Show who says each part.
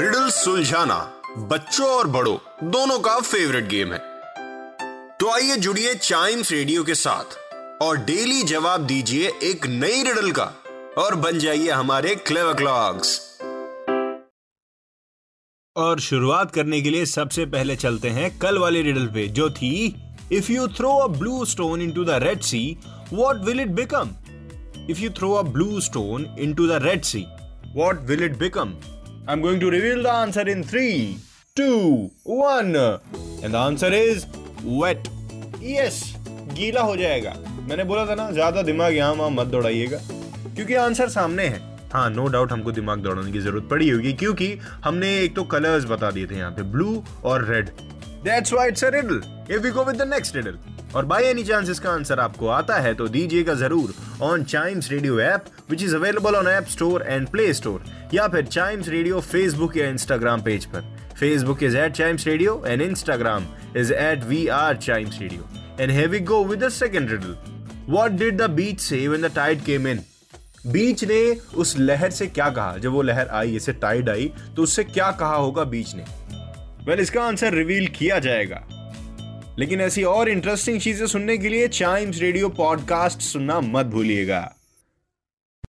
Speaker 1: Riddle सुलझाना बच्चों और बड़ों, दोनों का फेवरेट गेम है। तो आइए जुड़िए चाइम्स रेडियो के साथ और डेली जवाब दीजिए एक नई रिडल का और बन जाइए हमारे क्लेवर क्लॉक्स
Speaker 2: और शुरुआत करने के लिए सबसे पहले चलते हैं कल वाली रिडल पे, जो थी if you throw a blue stone into the Red Sea what will it become if you throw a blue stone into the Red Sea what will it become I'm going to reveal the answer in three two one and the answer is wet yes गीला हो जाएगा। मैंने बोला था ना, ज़्यादा दिमाग यहाँ वहाँ मत दौड़ाइएगा। क्योंकि आंसर सामने है। हाँ नो डाउट हमको दिमाग दौड़ाने की ज़रूरत पड़ी होगी, क्योंकि हमने एक तो कलर्स बता दिए थे यहाँ पे ब्लू और red that's why it's a riddle if we go with the next riddle और बाय एनी चांस इसका आंसर आपको आता है तो दीजिएगा ज़रूर on Chimes Radio app which is available on App Store and Play Store या फिर चाइम्स रेडियो फेसबुक या इंस्टाग्राम पेज पर। Facebook is at Chimes Radio and Instagram is at we are Chimes Radio and we go with the second riddle. What did the beach say when the tide came beach ने उस लहर से क्या कहा? जब वो लहर आई इसे टाइड आई तो उससे क्या कहा होगा बीच ने? वेल well, इसका आंसर रिवील किया जाएगा। लेकिन ऐसी और इंटरेस्टिंग चीज़ें सुनने के लिए चाइम्स रेडियो पॉडकास्ट सुनना मत भूलिएगा।